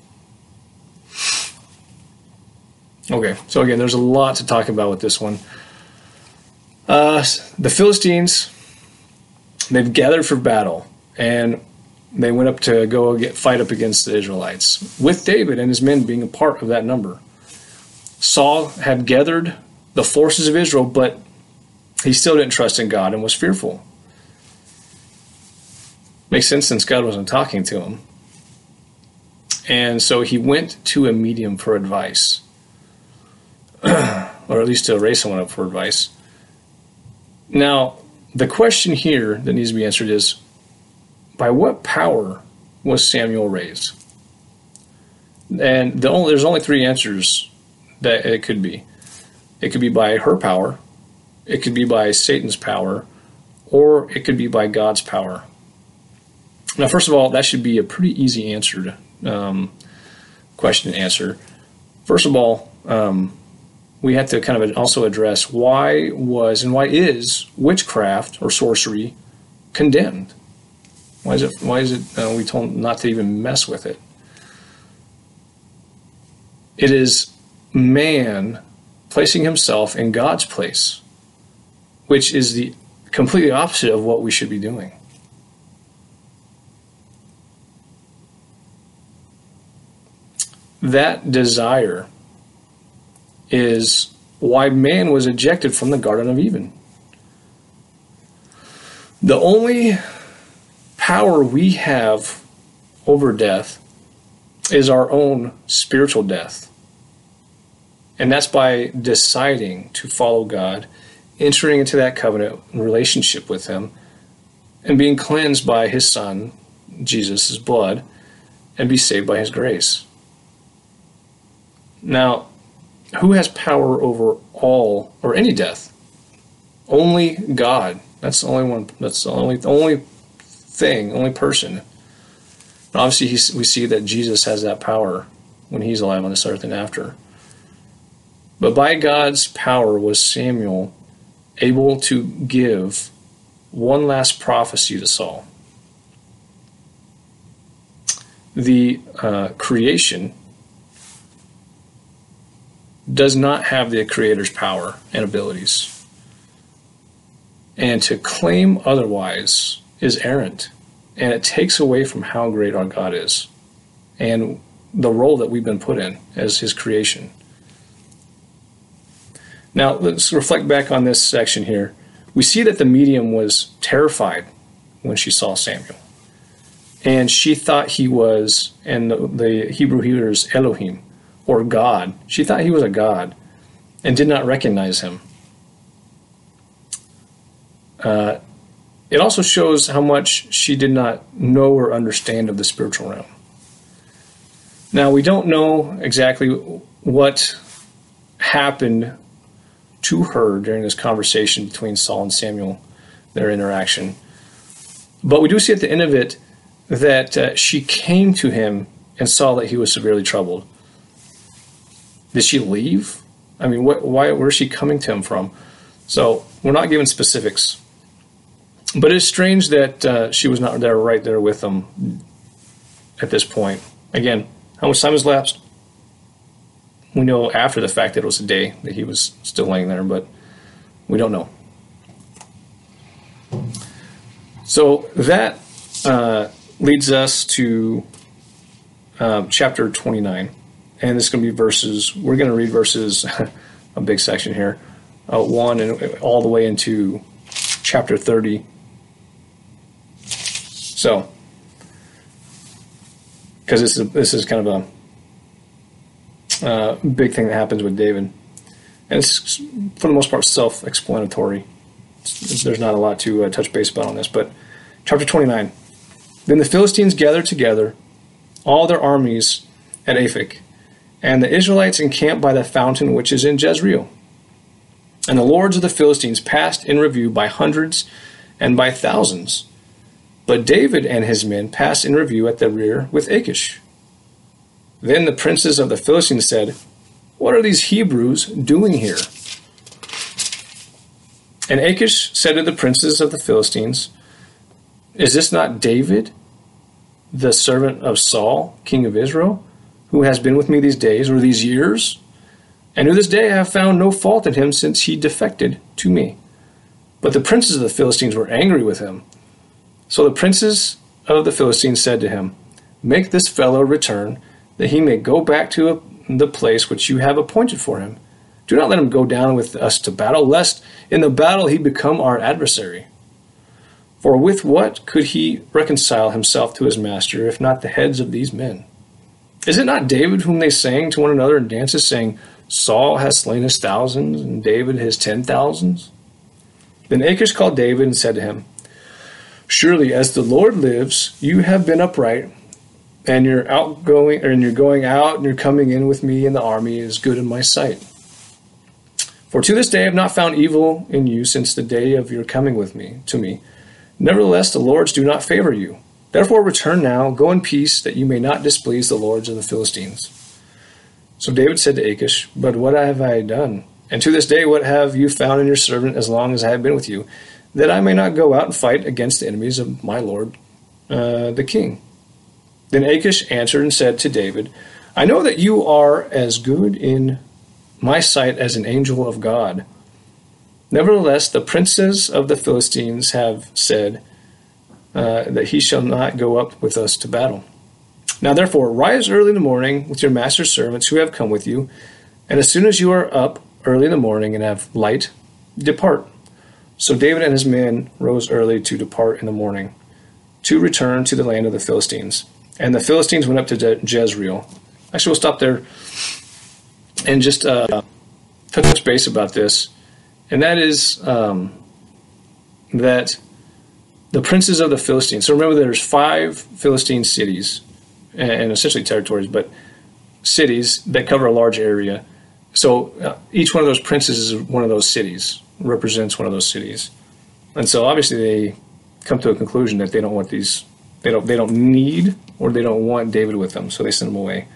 Okay, so again, there's a lot to talk about with this one. Uh, the Philistines, they've gathered for battle, and they went up to go get, fight up against the Israelites, with David and his men being a part of that number. Saul had gathered the forces of Israel, but he still didn't trust in God and was fearful. Makes sense since God wasn't talking to him. And so he went to a medium for advice. or at least to raise someone up for advice. Now, the question here that needs to be answered is by what power was Samuel raised? And the only, there's only three answers that it could be. It could be by her power, it could be by Satan's power, or it could be by God's power. Now, first of all, that should be a pretty easy answered um, question and answer. First of all, um, we have to kind of also address why was and why is witchcraft or sorcery condemned? Why is it? Why is it? Uh, we told not to even mess with it. It is man placing himself in God's place, which is the completely opposite of what we should be doing. That desire is why man was ejected from the Garden of Eden. The only power we have over death is our own spiritual death. And that's by deciding to follow God, entering into that covenant relationship with Him, and being cleansed by His Son, Jesus' blood, and be saved by His grace. Now, who has power over all or any death? Only God. That's the only one. That's the only only thing, only person. But obviously, we see that Jesus has that power when he's alive on this earth and after. But by God's power was Samuel able to give one last prophecy to Saul. The uh, creation does not have the Creator's power and abilities. And to claim otherwise is errant. And it takes away from how great our God is and the role that we've been put in as His creation. Now, let's reflect back on this section here. We see that the medium was terrified when she saw Samuel. And she thought he was, and the Hebrew hearers, Elohim, or God. She thought he was a God. and did not recognize him. Uh, it also shows how much she did not know or understand of the spiritual realm. Now, we don't know exactly what happened to her during this conversation between Saul and Samuel, their interaction. But we do see at the end of it that uh, she came to him and saw that he was severely troubled. Did she leave? I mean, what, why, where is she coming to him from? So we're not given specifics. But it's strange that uh, she was not there right there with them at this point. Again, how much time has lapsed? We know after the fact that it was a day that he was still laying there, but we don't know. So that uh, leads us to um, chapter 29. And this is going to be verses, we're going to read verses, a big section here, uh, 1 and all the way into chapter 30. So, because this is, this is kind of a uh, big thing that happens with David. And it's, for the most part, self explanatory. There's not a lot to uh, touch base about on this. But chapter 29. Then the Philistines gathered together all their armies at Aphek, and the Israelites encamped by the fountain which is in Jezreel. And the lords of the Philistines passed in review by hundreds and by thousands. But David and his men passed in review at the rear with Achish. Then the princes of the Philistines said, What are these Hebrews doing here? And Achish said to the princes of the Philistines, Is this not David, the servant of Saul, king of Israel, who has been with me these days or these years? And to this day I have found no fault in him since he defected to me. But the princes of the Philistines were angry with him. So the princes of the Philistines said to him, Make this fellow return, that he may go back to the place which you have appointed for him. Do not let him go down with us to battle, lest in the battle he become our adversary. For with what could he reconcile himself to his master, if not the heads of these men? Is it not David whom they sang to one another in dances, saying, Saul has slain his thousands, and David his ten thousands? Then Achish called David and said to him, Surely, as the Lord lives, you have been upright, and your outgoing, and you're going out and you're coming in with me in the army is good in my sight. For to this day I have not found evil in you since the day of your coming with me to me. Nevertheless, the lords do not favor you. Therefore, return now, go in peace, that you may not displease the lords of the Philistines. So David said to Achish, But what have I done? And to this day, what have you found in your servant as long as I have been with you, that I may not go out and fight against the enemies of my lord uh, the king? Then Achish answered and said to David, I know that you are as good in my sight as an angel of God. Nevertheless, the princes of the Philistines have said uh, that he shall not go up with us to battle. Now, therefore, rise early in the morning with your master's servants who have come with you, and as soon as you are up early in the morning and have light, depart. So David and his men rose early to depart in the morning, to return to the land of the Philistines. And the Philistines went up to Je- Jezreel. Actually, we'll stop there and just uh, touch base about this and that is um, that the princes of the Philistines. So remember, there's five Philistine cities, and, and essentially territories, but cities that cover a large area. So uh, each one of those princes is one of those cities, represents one of those cities, and so obviously they come to a conclusion that they don't want these, they don't, they don't need or they don't want David with them, so they send him away.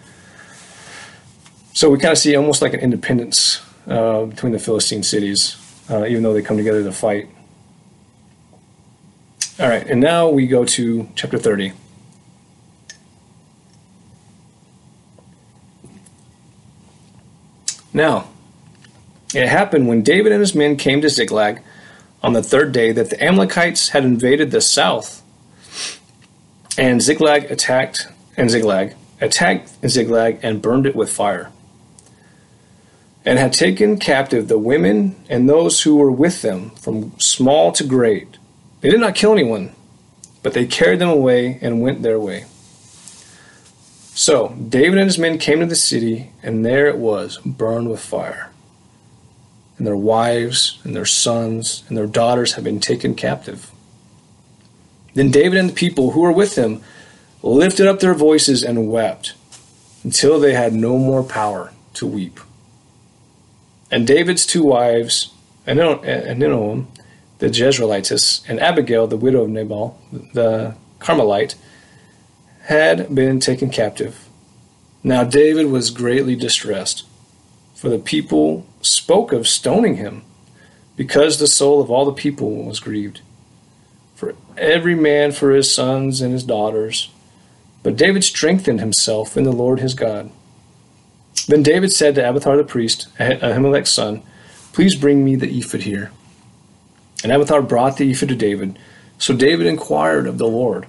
So we kind of see almost like an independence uh, between the Philistine cities, uh, even though they come together to fight. All right, and now we go to chapter 30. Now, it happened when David and his men came to Ziklag on the third day that the Amalekites had invaded the south, and Ziklag attacked and Ziklag attacked Ziklag and burned it with fire and had taken captive the women and those who were with them, from small to great. They did not kill anyone, but they carried them away and went their way. So David and his men came to the city, and there it was, burned with fire. And their wives, and their sons, and their daughters have been taken captive. Then David and the people who were with him lifted up their voices and wept until they had no more power to weep. And David's two wives, Ahinoam, the Jezreelitess, and Abigail, the widow of Nabal, the Carmelite, had been taken captive. Now David was greatly distressed, for the people spoke of stoning him, because the soul of all the people was grieved. For every man for his sons and his daughters. But David strengthened himself in the Lord his God. Then David said to Abiathar the priest, Ahimelech's son, Please bring me the ephod here. And Abiathar brought the ephod to David. So David inquired of the Lord,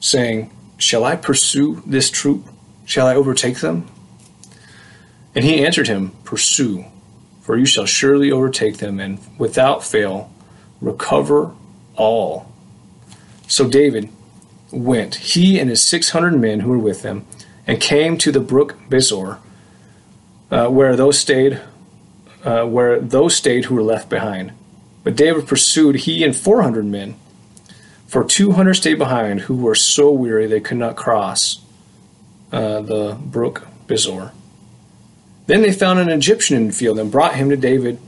saying, Shall I pursue this troop? Shall I overtake them? And he answered him, Pursue, for you shall surely overtake them, and without fail recover all. So David went, he and his six hundred men who were with him, and came to the brook Besor, uh, where those stayed, uh, where those stayed who were left behind. But David pursued, he and 400 men. For 200 stayed behind, who were so weary they could not cross uh, the brook Besor. Then they found an Egyptian in the field and brought him to David.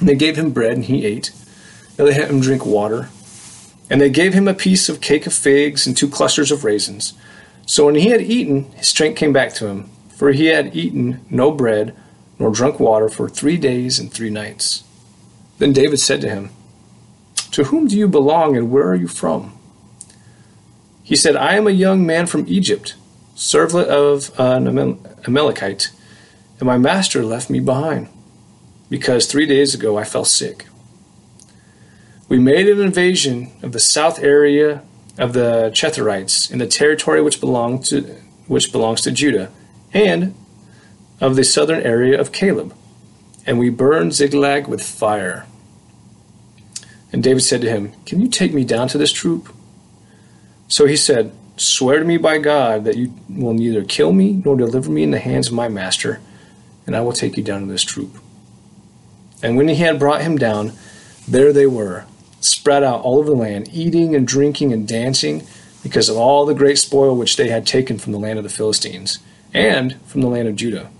And they gave him bread, and he ate. And they had him drink water. And they gave him a piece of cake of figs and two clusters of raisins. So when he had eaten, his strength came back to him, for he had eaten no bread nor drunk water for three days and three nights. Then David said to him, To whom do you belong and where are you from? He said, I am a young man from Egypt, servant of an Amalekite, and my master left me behind, because three days ago I fell sick. We made an invasion of the south area of the Cherethites in the territory which belonged to which belongs to Judah, and of the southern area of Caleb and we burned Ziklag with fire. And David said to him, Can you take me down to this troop? So he said, Swear to me by God that you will neither kill me nor deliver me in the hands of my master, and I will take you down to this troop. And when he had brought him down, there they were, spread out all over the land, eating and drinking and dancing, because of all the great spoil which they had taken from the land of the Philistines, and from the land of Judah.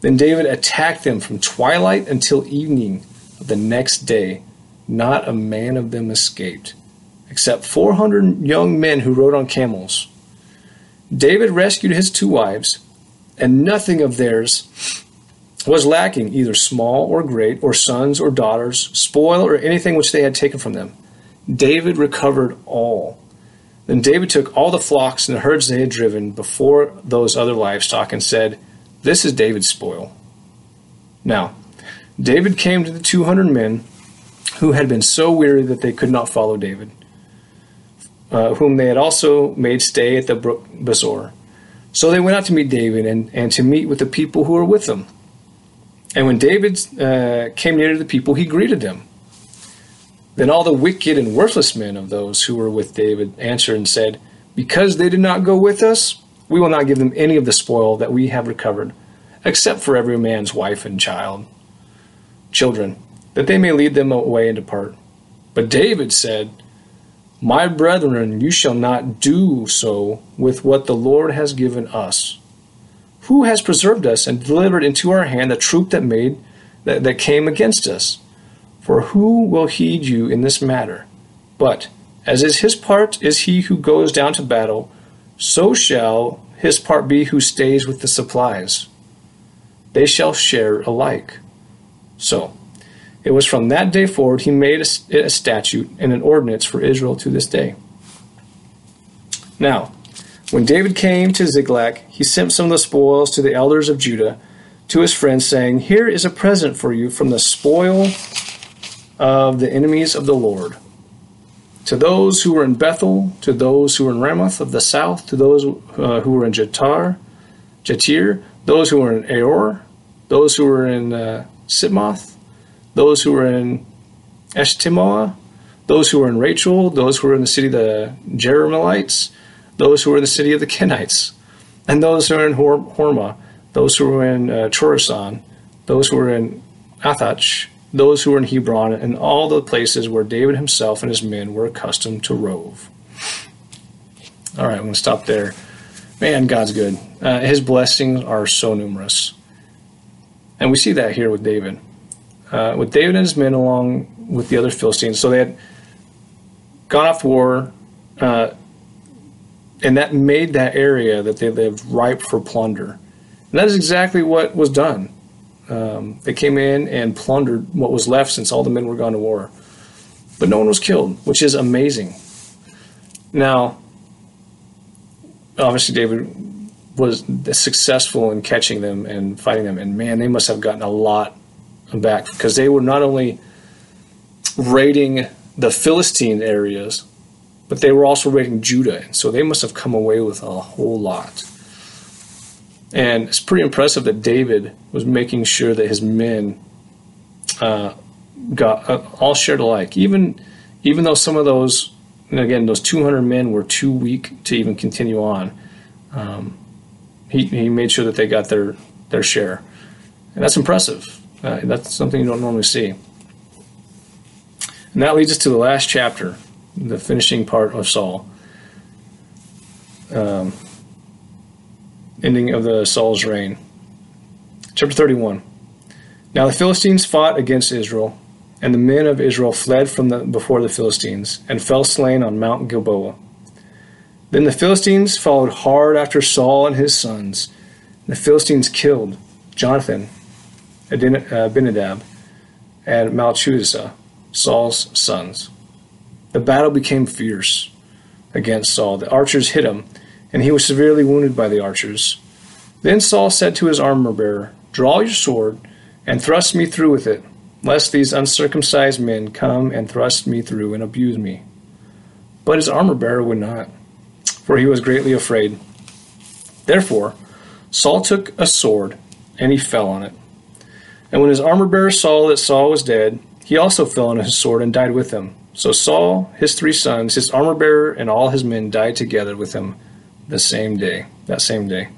Then David attacked them from twilight until evening of the next day. Not a man of them escaped, except 400 young men who rode on camels. David rescued his two wives, and nothing of theirs was lacking, either small or great, or sons or daughters, spoil or anything which they had taken from them. David recovered all. Then David took all the flocks and the herds they had driven before those other livestock and said, this is David's spoil. Now, David came to the 200 men who had been so weary that they could not follow David, uh, whom they had also made stay at the brook Besor. So they went out to meet David and, and to meet with the people who were with them. And when David uh, came near to the people, he greeted them. Then all the wicked and worthless men of those who were with David answered and said, Because they did not go with us, we will not give them any of the spoil that we have recovered, except for every man's wife and child, children, that they may lead them away and depart. But David said, My brethren, you shall not do so with what the Lord has given us. Who has preserved us and delivered into our hand the troop that made that, that came against us? For who will heed you in this matter? But as is his part is he who goes down to battle, so shall his part be who stays with the supplies. They shall share alike. So, it was from that day forward he made a, a statute and an ordinance for Israel to this day. Now, when David came to Ziklag, he sent some of the spoils to the elders of Judah, to his friends, saying, Here is a present for you from the spoil of the enemies of the Lord. To those who were in Bethel, to those who were in Ramoth of the south, to those uh, who were in Jatar, Jatir, those who were in Aor, those who were in uh, Sitmoth, those who were in Eshtemoa, those who were in Rachel, those who were in the city of the Jerahmeelites, those who were in the city of the Kenites, and those who were in Hor- Hormah, those who were in uh, Chorashan, those who were in Athach, those who were in Hebron, and all the places where David himself and his men were accustomed to rove. All right, I'm going to stop there. Man, God's good. Uh, his blessings are so numerous. And we see that here with David. Uh, with David and his men, along with the other Philistines. So they had gone off war, uh, and that made that area that they lived ripe for plunder. And that is exactly what was done. Um, they came in and plundered what was left since all the men were gone to war. But no one was killed, which is amazing. Now, obviously, David was successful in catching them and fighting them. And man, they must have gotten a lot back because they were not only raiding the Philistine areas, but they were also raiding Judah. And so they must have come away with a whole lot. And it's pretty impressive that David was making sure that his men uh, got uh, all shared alike. Even even though some of those, again, those 200 men were too weak to even continue on, um, he, he made sure that they got their, their share. And that's impressive. Uh, that's something you don't normally see. And that leads us to the last chapter, the finishing part of Saul. Um, ending of the Saul's reign. Chapter 31. Now the Philistines fought against Israel, and the men of Israel fled from the, before the Philistines, and fell slain on Mount Gilboa. Then the Philistines followed hard after Saul and his sons. And the Philistines killed Jonathan, Abinadab, and Malchusah, Saul's sons. The battle became fierce against Saul. The archers hit him, and he was severely wounded by the archers. Then Saul said to his armor bearer, Draw your sword and thrust me through with it, lest these uncircumcised men come and thrust me through and abuse me. But his armor bearer would not, for he was greatly afraid. Therefore, Saul took a sword, and he fell on it. And when his armor bearer saw that Saul was dead, he also fell on his sword and died with him. So Saul, his three sons, his armor bearer, and all his men died together with him the same day, that same day.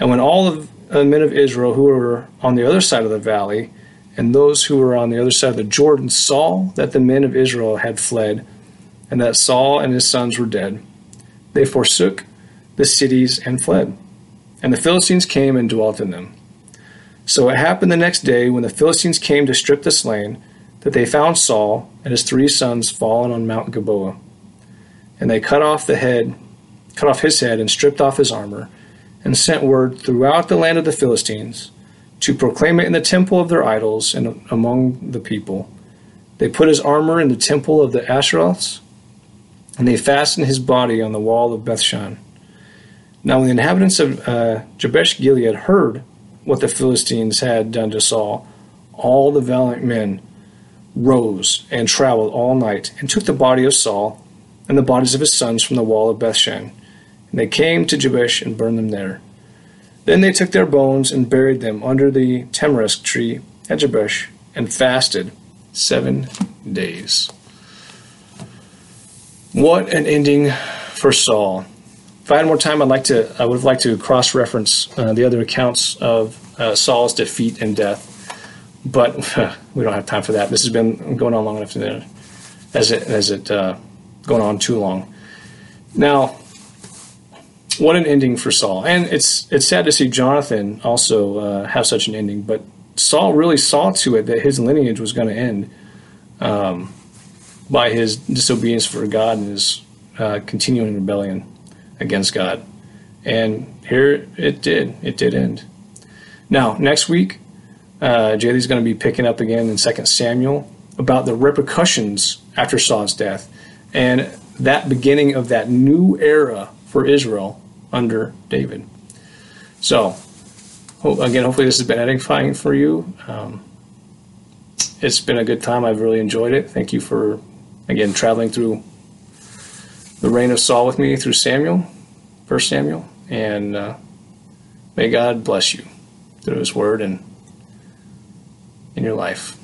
And when all of the men of Israel who were on the other side of the valley and those who were on the other side of the Jordan saw that the men of Israel had fled and that Saul and his sons were dead, they forsook the cities and fled. And the Philistines came and dwelt in them. So it happened the next day when the Philistines came to strip the slain that they found Saul and his three sons fallen on Mount Gilboa. And they cut off the head, cut off his head and stripped off his armor and sent word throughout the land of the Philistines to proclaim it in the temple of their idols and among the people. They put his armor in the temple of the Asheroths, and they fastened his body on the wall of Bethshan. Now, when the inhabitants of uh, Jabesh Gilead heard what the Philistines had done to Saul, all the valiant men rose and traveled all night and took the body of Saul and the bodies of his sons from the wall of Bethshan and they came to Jabesh and burned them there. Then they took their bones and buried them under the tamarisk tree at Jabesh and fasted seven days. What an ending for Saul. If I had more time, I'd like to. I would have liked to cross-reference uh, the other accounts of uh, Saul's defeat and death, but we don't have time for that. This has been going on long enough to, as it as it uh, going on too long. Now, what an ending for Saul. And it's it's sad to see Jonathan also uh, have such an ending, but Saul really saw to it that his lineage was going to end um, by his disobedience for God and his uh, continuing rebellion against God. And here it did. It did end. Now, next week, uh, Jaylee's going to be picking up again in 2 Samuel about the repercussions after Saul's death and that beginning of that new era for Israel under David. So, again, hopefully this has been edifying for you. Um, it's been a good time. I've really enjoyed it. Thank you for, again, traveling through the reign of Saul with me through Samuel, First Samuel, and uh, may God bless you through His Word and in your life.